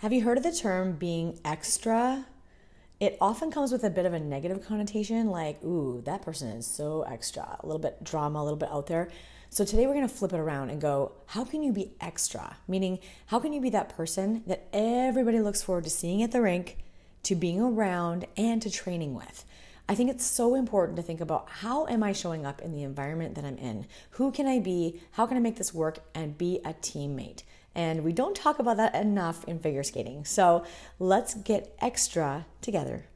Have you heard of the term being extra? It often comes with a bit of a negative connotation, like, ooh, that person is so extra, a little bit drama, a little bit out there. So today we're gonna flip it around and go, how can you be extra? Meaning, how can you be that person that everybody looks forward to seeing at the rink, to being around, and to training with? I think it's so important to think about how am I showing up in the environment that I'm in? Who can I be? How can I make this work and be a teammate? And we don't talk about that enough in figure skating. So let's get extra together.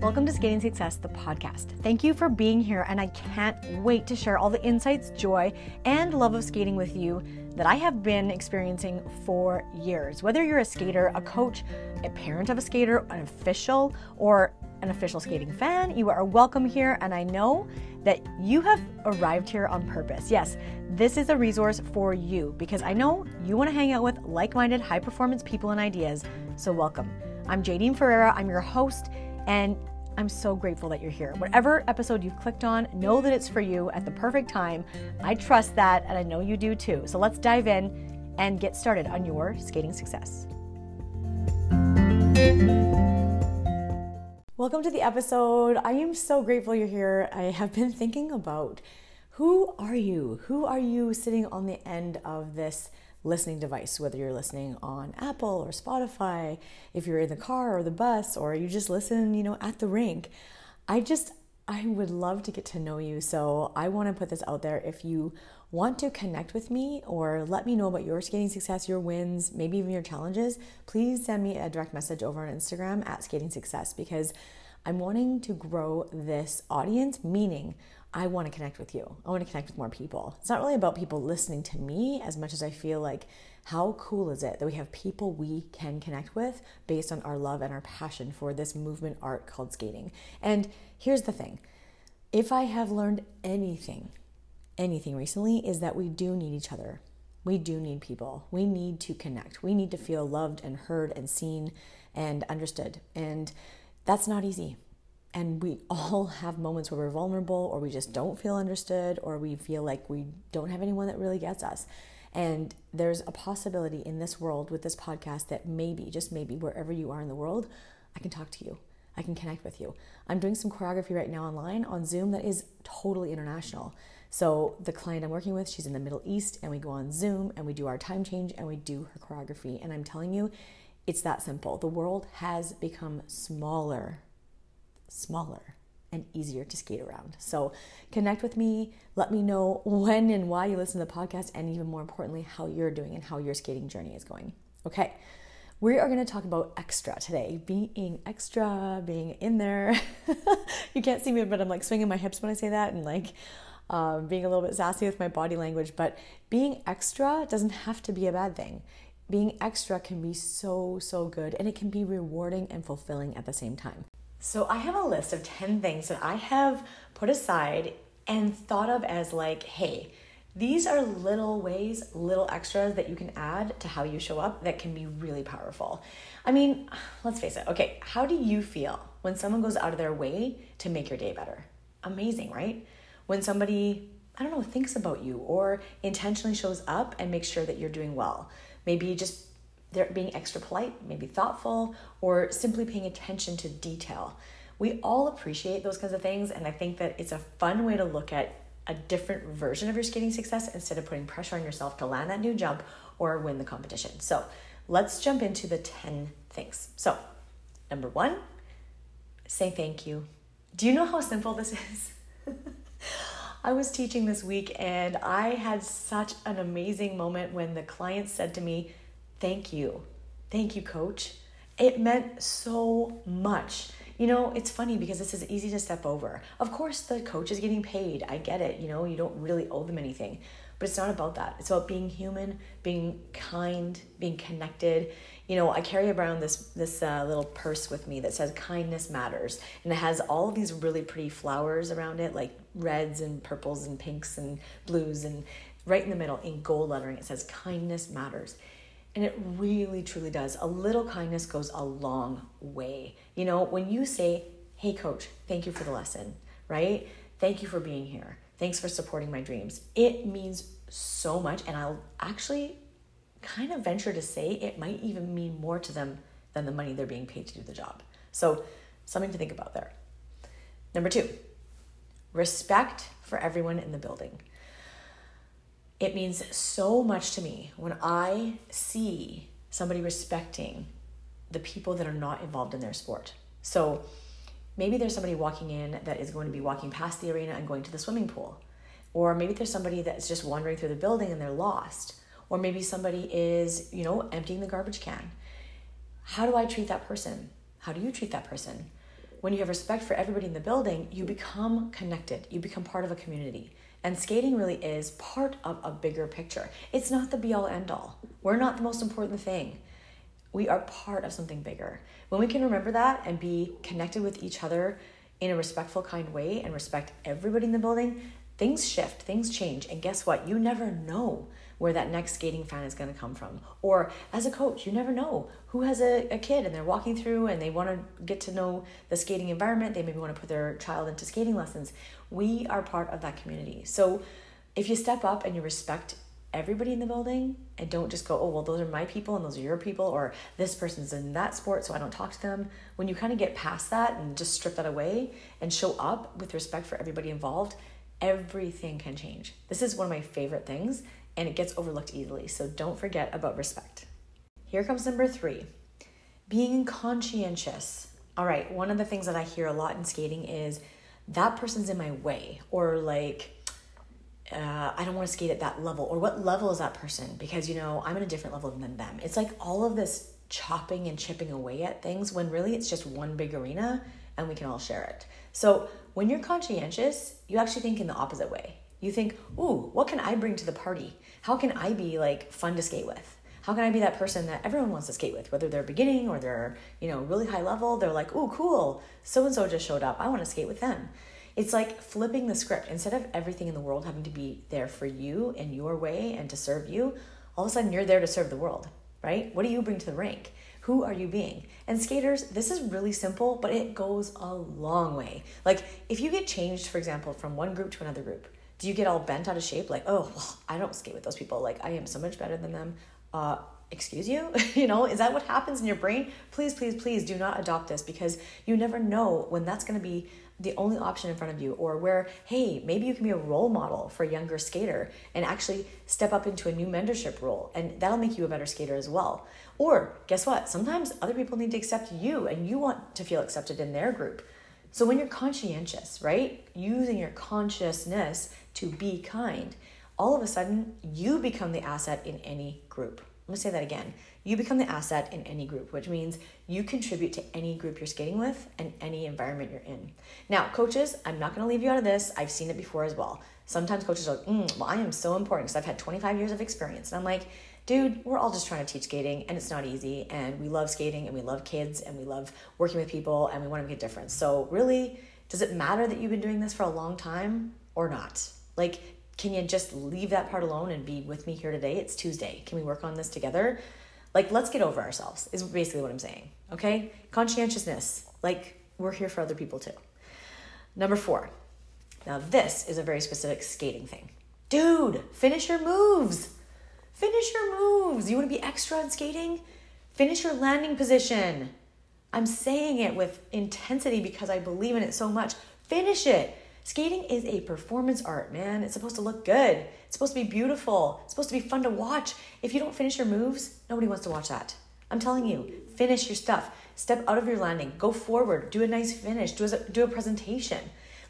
Welcome to Skating Success, the podcast. Thank you for being here, and I can't wait to share all the insights, joy, and love of skating with you that I have been experiencing for years. Whether you're a skater, a coach, a parent of a skater, an official, or an official skating fan, you are welcome here, and I know that you have arrived here on purpose. Yes, this is a resource for you because I know you want to hang out with like minded, high performance people and ideas. So, welcome. I'm Jadine Ferreira, I'm your host, and I'm so grateful that you're here. Whatever episode you've clicked on, know that it's for you at the perfect time. I trust that, and I know you do too. So, let's dive in and get started on your skating success. Welcome to the episode. I am so grateful you're here. I have been thinking about who are you? Who are you sitting on the end of this listening device, whether you're listening on Apple or Spotify, if you're in the car or the bus, or you just listen, you know, at the rink. I just, I would love to get to know you. So I want to put this out there. If you want to connect with me or let me know about your skating success, your wins, maybe even your challenges, please send me a direct message over on Instagram at skating success because I'm wanting to grow this audience, meaning I want to connect with you. I want to connect with more people. It's not really about people listening to me as much as I feel like how cool is it that we have people we can connect with based on our love and our passion for this movement art called skating. And here's the thing if I have learned anything anything recently is that we do need each other. We do need people. We need to connect. We need to feel loved and heard and seen and understood. And that's not easy. And we all have moments where we're vulnerable or we just don't feel understood or we feel like we don't have anyone that really gets us. And there's a possibility in this world with this podcast that maybe, just maybe, wherever you are in the world, I can talk to you. I can connect with you. I'm doing some choreography right now online on Zoom that is totally international. So the client I'm working with, she's in the Middle East, and we go on Zoom and we do our time change and we do her choreography. And I'm telling you, it's that simple. The world has become smaller, smaller, and easier to skate around. So connect with me. Let me know when and why you listen to the podcast, and even more importantly, how you're doing and how your skating journey is going. Okay. We are going to talk about extra today, being extra, being in there. you can't see me, but I'm like swinging my hips when I say that, and like um, being a little bit sassy with my body language, but being extra doesn't have to be a bad thing. Being extra can be so, so good and it can be rewarding and fulfilling at the same time. So, I have a list of 10 things that I have put aside and thought of as like, hey, these are little ways, little extras that you can add to how you show up that can be really powerful. I mean, let's face it. Okay, how do you feel when someone goes out of their way to make your day better? Amazing, right? When somebody, I don't know, thinks about you or intentionally shows up and makes sure that you're doing well. Maybe just they're being extra polite, maybe thoughtful, or simply paying attention to detail. We all appreciate those kinds of things, and I think that it's a fun way to look at a different version of your skating success instead of putting pressure on yourself to land that new jump or win the competition. So let's jump into the 10 things. So, number one, say thank you. Do you know how simple this is? I was teaching this week and I had such an amazing moment when the client said to me, Thank you. Thank you, coach. It meant so much. You know, it's funny because this is easy to step over. Of course, the coach is getting paid. I get it. You know, you don't really owe them anything. But it's not about that. It's about being human, being kind, being connected. You know, I carry around this this uh, little purse with me that says "Kindness Matters," and it has all these really pretty flowers around it, like reds and purples and pinks and blues, and right in the middle in gold lettering it says "Kindness Matters." And it really, truly does. A little kindness goes a long way. You know, when you say, Hey, coach, thank you for the lesson, right? Thank you for being here. Thanks for supporting my dreams. It means so much. And I'll actually kind of venture to say it might even mean more to them than the money they're being paid to do the job. So, something to think about there. Number two, respect for everyone in the building. It means so much to me when I see somebody respecting the people that are not involved in their sport. So maybe there's somebody walking in that is going to be walking past the arena and going to the swimming pool. Or maybe there's somebody that's just wandering through the building and they're lost. Or maybe somebody is, you know, emptying the garbage can. How do I treat that person? How do you treat that person? When you have respect for everybody in the building, you become connected. You become part of a community. And skating really is part of a bigger picture. It's not the be all end all. We're not the most important thing. We are part of something bigger. When we can remember that and be connected with each other in a respectful, kind way and respect everybody in the building, things shift, things change. And guess what? You never know where that next skating fan is going to come from. Or as a coach, you never know who has a, a kid and they're walking through and they want to get to know the skating environment. They maybe want to put their child into skating lessons. We are part of that community. So if you step up and you respect everybody in the building and don't just go, oh, well, those are my people and those are your people, or this person's in that sport, so I don't talk to them. When you kind of get past that and just strip that away and show up with respect for everybody involved, everything can change. This is one of my favorite things and it gets overlooked easily. So don't forget about respect. Here comes number three being conscientious. All right, one of the things that I hear a lot in skating is that person's in my way, or like, uh, I don't want to skate at that level, or what level is that person? Because, you know, I'm in a different level than them. It's like all of this chopping and chipping away at things when really it's just one big arena and we can all share it. So when you're conscientious, you actually think in the opposite way. You think, ooh, what can I bring to the party? How can I be like fun to skate with? How can I be that person that everyone wants to skate with, whether they're beginning or they're, you know, really high level? They're like, ooh, cool, so and so just showed up. I want to skate with them. It's like flipping the script. Instead of everything in the world having to be there for you in your way and to serve you, all of a sudden you're there to serve the world, right? What do you bring to the rink? Who are you being? And skaters, this is really simple, but it goes a long way. Like if you get changed, for example, from one group to another group, do you get all bent out of shape like oh well, i don't skate with those people like i am so much better than them uh, excuse you? You know is that what happens in your brain? Please please please do not adopt this because you never know when that's going to be the only option in front of you or where hey maybe you can be a role model for a younger skater and actually step up into a new mentorship role and that'll make you a better skater as well. Or guess what? Sometimes other people need to accept you and you want to feel accepted in their group. So when you're conscientious right? Using your consciousness to be kind, all of a sudden you become the asset in any group. I'm gonna say that again. You become the asset in any group, which means you contribute to any group you're skating with and any environment you're in. Now, coaches, I'm not gonna leave you out of this. I've seen it before as well. Sometimes coaches are like, mm, well, I am so important because I've had 25 years of experience. And I'm like, dude, we're all just trying to teach skating and it's not easy. And we love skating and we love kids and we love working with people and we want to make a difference. So, really, does it matter that you've been doing this for a long time or not? Like, can you just leave that part alone and be with me here today? It's Tuesday. Can we work on this together? Like, let's get over ourselves, is basically what I'm saying. Okay? Conscientiousness. Like, we're here for other people too. Number four. Now, this is a very specific skating thing. Dude, finish your moves. Finish your moves. You want to be extra on skating? Finish your landing position. I'm saying it with intensity because I believe in it so much. Finish it. Skating is a performance art, man. It's supposed to look good. It's supposed to be beautiful. It's supposed to be fun to watch. If you don't finish your moves, nobody wants to watch that. I'm telling you, finish your stuff. Step out of your landing. Go forward. Do a nice finish. Do a, do a presentation.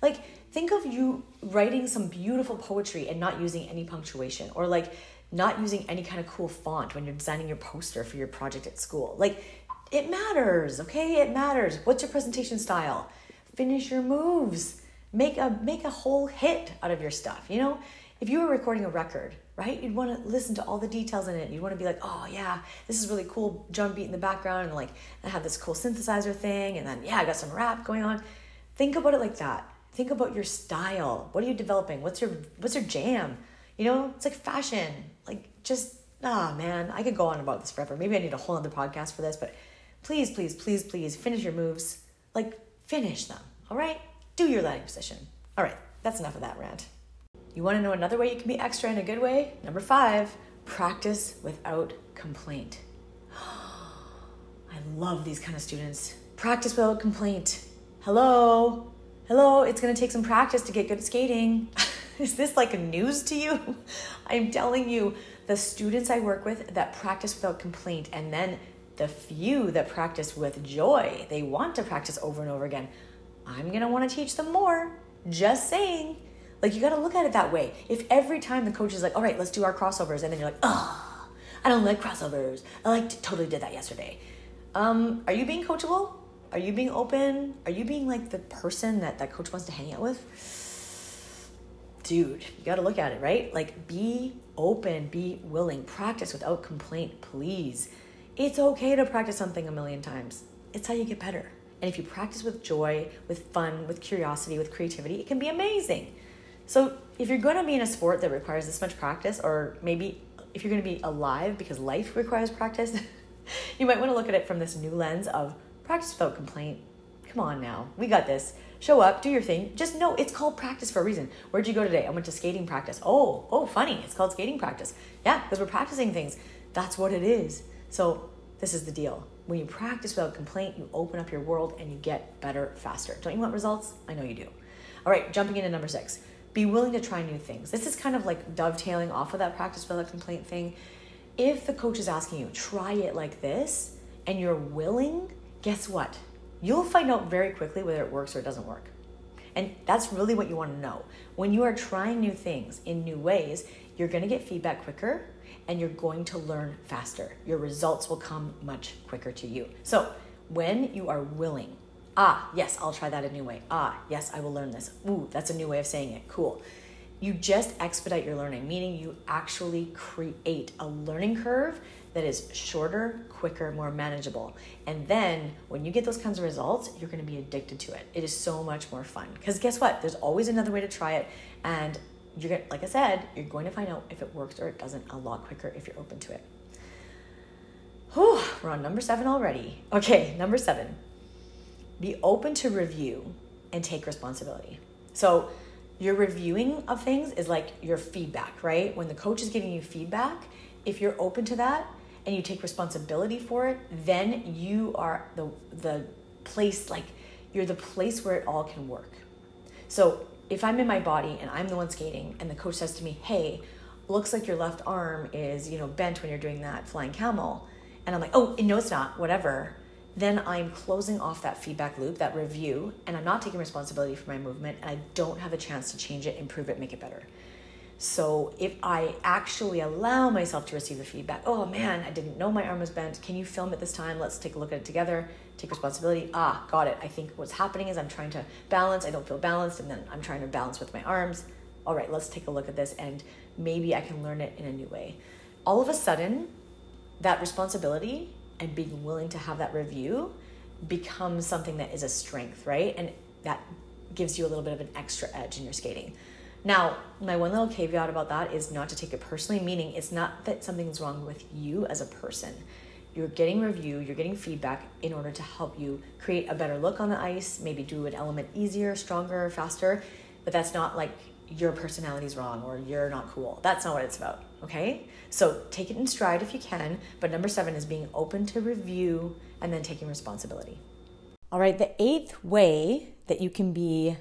Like, think of you writing some beautiful poetry and not using any punctuation or like not using any kind of cool font when you're designing your poster for your project at school. Like, it matters, okay? It matters. What's your presentation style? Finish your moves make a make a whole hit out of your stuff you know? If you were recording a record right you'd want to listen to all the details in it. You'd want to be like oh yeah this is really cool drum beat in the background and like i have this cool synthesizer thing and then yeah i got some rap going on. Think about it like that. Think about your style. What are you developing? What's your what's your jam? You know it's like fashion. Like just ah man i could go on about this forever. Maybe i need a whole other podcast for this but please please please please finish your moves. Like finish them all right do your landing position. All right, that's enough of that rant. You want to know another way you can be extra in a good way? Number five, Practice without complaint. I love these kind of students. Practice without complaint. Hello, hello, it's gonna take some practice to get good at skating. Is this like news to you? I'm telling you, the students I work with that practice without complaint, and then the few that practice with joy, they want to practice over and over again. I'm gonna wanna teach them more. Just saying. Like, you gotta look at it that way. If every time the coach is like, all right, let's do our crossovers, and then you're like, oh, I don't like crossovers. I like totally did that yesterday. Um, are you being coachable? Are you being open? Are you being like the person that that coach wants to hang out with? Dude, you got to look at it, right? Like be open, be willing, practice without complaint, please. It's okay to practice something a million times. It's how you get better. And if you practice with joy, with fun, with curiosity, with creativity, it can be amazing. So, if you're going to be in a sport that requires this much practice, or maybe if you're going to be alive because life requires practice, you might want to look at it from this new lens of Practice without complaint. Come on now. We got this. Show up, do your thing. Just know it's called practice for a reason. Where'd you go today? I went to skating practice. Oh, oh, funny. It's called skating practice. Yeah, because we're practicing things. That's what it is. So, this is the deal. When you practice without complaint, you open up your world and you get better faster. Don't you want results? I know you do. All right, jumping into number six. Be willing to try new things. This is kind of like dovetailing off of that practice without complaint thing. If the coach is asking you, try it like this, and you're willing guess what? You'll find out very quickly whether it works or it doesn't work. And that's really what you want to know. When you are trying new things in new ways, you're going to get feedback quicker and you're going to learn faster. Your results will come much quicker to you. So, when you are willing, ah, yes, I'll try that a new way. Ah, yes, I will learn this. Ooh, that's a new way of saying it. Cool. You just expedite your learning, meaning you actually create a learning curve that is shorter, quicker, more manageable. And then when you get those kinds of results, you're to be addicted to it. It is so much more fun. Because guess what? There's always another way to try it. And you're going like I said, you're going to find out if it works or it doesn't a lot quicker if you're open to it. Whew, we're on number seven already. Okay, number seven. Be open to review and take responsibility. So your reviewing of things is like your feedback, right? When the coach is giving you feedback, if you're open to that, and you take responsibility for it, then you are the the place like you're the place where it all can work. So if I'm in my body and I'm the one skating and the coach says to me, "Hey, looks like your left arm is, you know, bent when you're doing that flying camel." And I'm like, "Oh, no it's not, whatever." Then I'm closing off that feedback loop, that review, and I'm not taking responsibility for my movement and I don't have a chance to change it, improve it, make it better. So if I actually allow myself to receive the feedback, oh man, I didn't know my arm was bent. Can you film it this time? Let's take a look at it together. Take responsibility. Ah, got it. I think what's happening is I'm trying to balance. I don't feel balanced, and then I'm trying to balance with my arms. All right, let's take a look at this, and maybe I can learn it in a new way. All of a sudden, that responsibility and being willing to have that review becomes something that is a strength, right? And that gives you a little bit of an extra edge in your skating. Now, my one little caveat about that is not to take it personally, meaning it's not that something's wrong with you as a person. You're getting review, you're getting feedback in order to help you create a better look on the ice, maybe do an element easier, stronger, faster, but that's not like your personality's wrong or you're not cool. That's not what it's about, okay? So take it in stride if you can, but number seven is being open to review and then taking responsibility. All right, the eighth way that you can be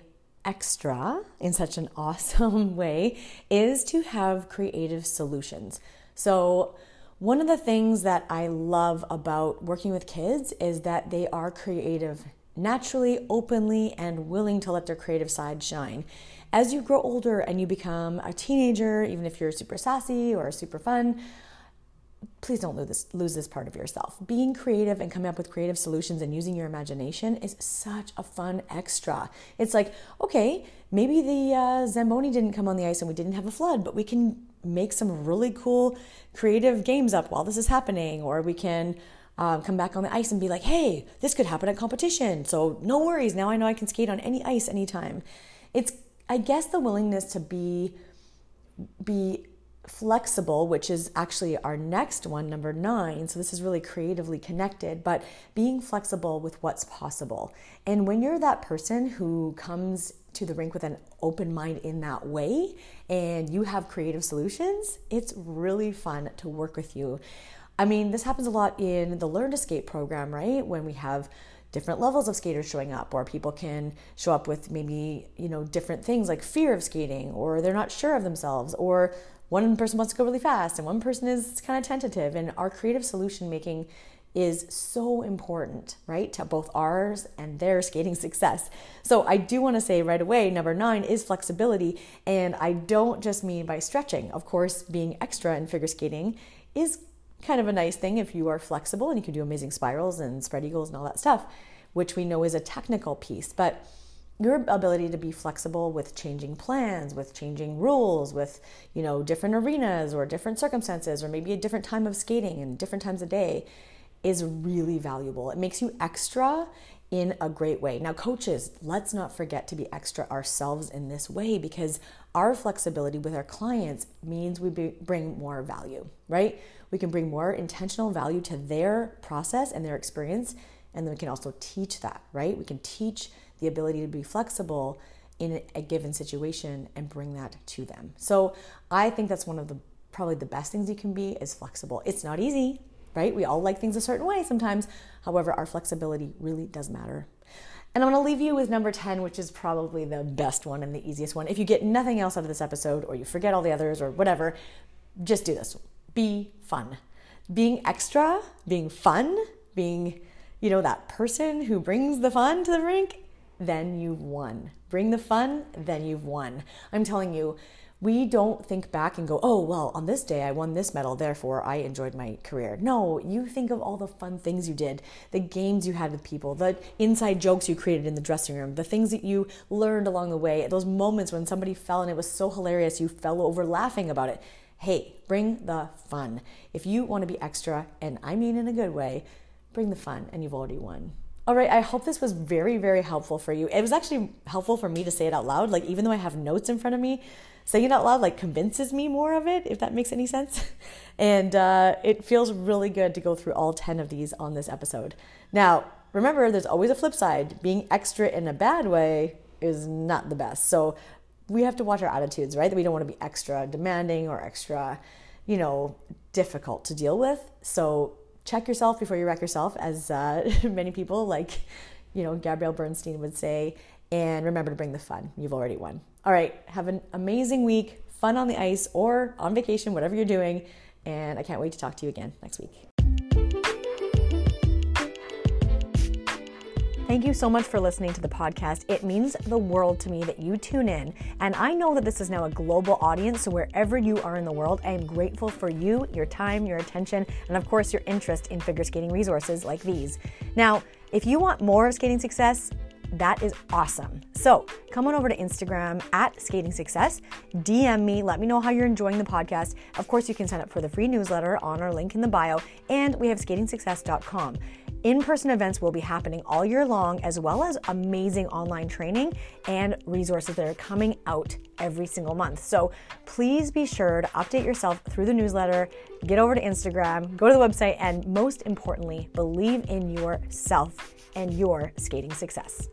extra in such an awesome way is to have creative solutions. So, one of the things that I love about working with kids is that they are creative naturally, openly, and willing to let their creative side shine. As you grow older and you become a teenager, even if you're super sassy or super fun, please don't lose this, lose this part of yourself. Being creative and coming up with creative solutions and using your imagination is such a fun extra. It's like, okay, maybe the uh, Zamboni didn't come on the ice and we didn't have a flood, but we can make some really cool creative games up while this is happening, or we can um, come back on the ice and be like, hey, this could happen at competition. So no worries. Now I know I can skate on any ice anytime. It's, I guess, the willingness to be be flexible, which is actually our next one, number nine. So, this is really creatively connected, but being flexible with what's possible. And when you're that person who comes to the rink with an open mind in that way and you have creative solutions, it's really fun to work with you. I mean, this happens a lot in the Learn to Skate program, right? When we have different levels of skaters showing up or people can show up with maybe you know different things like fear of skating or they're not sure of themselves or one person wants to go really fast and one person is kind of tentative and our creative solution making is so important, right, to both ours and their skating success. So, I do want to say right away number nine is flexibility. And I don't just mean by stretching. Of course, being extra in figure skating is kind of a nice thing if you are flexible and you can do amazing spirals and spread eagles and all that stuff, which we know is a technical piece. But your ability to be flexible with changing plans, with changing rules, with you know different arenas or different circumstances, or maybe a different time of skating and different times a day, is really valuable. It makes you extra in a great way. Now, coaches, let's not forget to be extra ourselves in this way because our flexibility with our clients means we bring more value, right? We can bring more intentional value to their process and their experience, and then we can also teach that, right? We can teach the ability to be flexible in a given situation and bring that to them. So, I think that's one of the probably the best things you can be is flexible. It's not easy, right? We all like things a certain way sometimes. However, our flexibility really does matter. And I'm going to leave you with number 10, which is probably the best one and the easiest one. If you get nothing else out of this episode or you forget all the others or whatever, just do this. Be fun. Being extra, being fun, being, you know, that person who brings the fun to the rink, then you've won. Bring the fun, then you've won. I'm telling you, we don't think back and go, oh, well, on this day I won this medal, therefore I enjoyed my career. No, you think of all the fun things you did, the games you had with people, the inside jokes you created in the dressing room, the things that you learned along the way, those moments when somebody fell and it was so hilarious you fell over laughing about it. Hey, bring the fun. If you want to be extra, and I mean in a good way, bring the fun and you've already won. All right, I hope this was very, very helpful for you. It was actually helpful for me to say it out loud. Like, even though I have notes in front of me, saying it out loud like convinces me more of it, if that makes any sense. And uh, it feels really good to go through all 10 of these on this episode. Now, remember, there's always a flip side. Being extra in a bad way is not the best. So we have to watch our attitudes, right? That we don't want to be extra demanding or extra, you know, difficult to deal with. So check yourself before you wreck yourself, as uh, many people like, you know, Gabrielle Bernstein would say. And remember to bring the fun. You've already won. All right, have an amazing week, fun on the ice or on vacation, whatever you're doing. And I can't wait to talk to you again next week. Thank you so much for listening to the podcast. It means the world to me that you tune in. And I know that this is now a global audience. So wherever you are in the world, I am grateful for you, your time, your attention, and of course, your interest in figure skating resources like these. Now, if you want more of skating success, that is awesome. So come on over to Instagram at Skating Success, DM me, let me know how you're enjoying the podcast. Of course, you can sign up for the free newsletter on our link in the bio, and we have skatingsuccess.com. In person events will be happening all year long, as well as amazing online training and resources that are coming out every single month. So please be sure to update yourself through the newsletter, get over to Instagram, go to the website, and most importantly, believe in yourself and your skating success.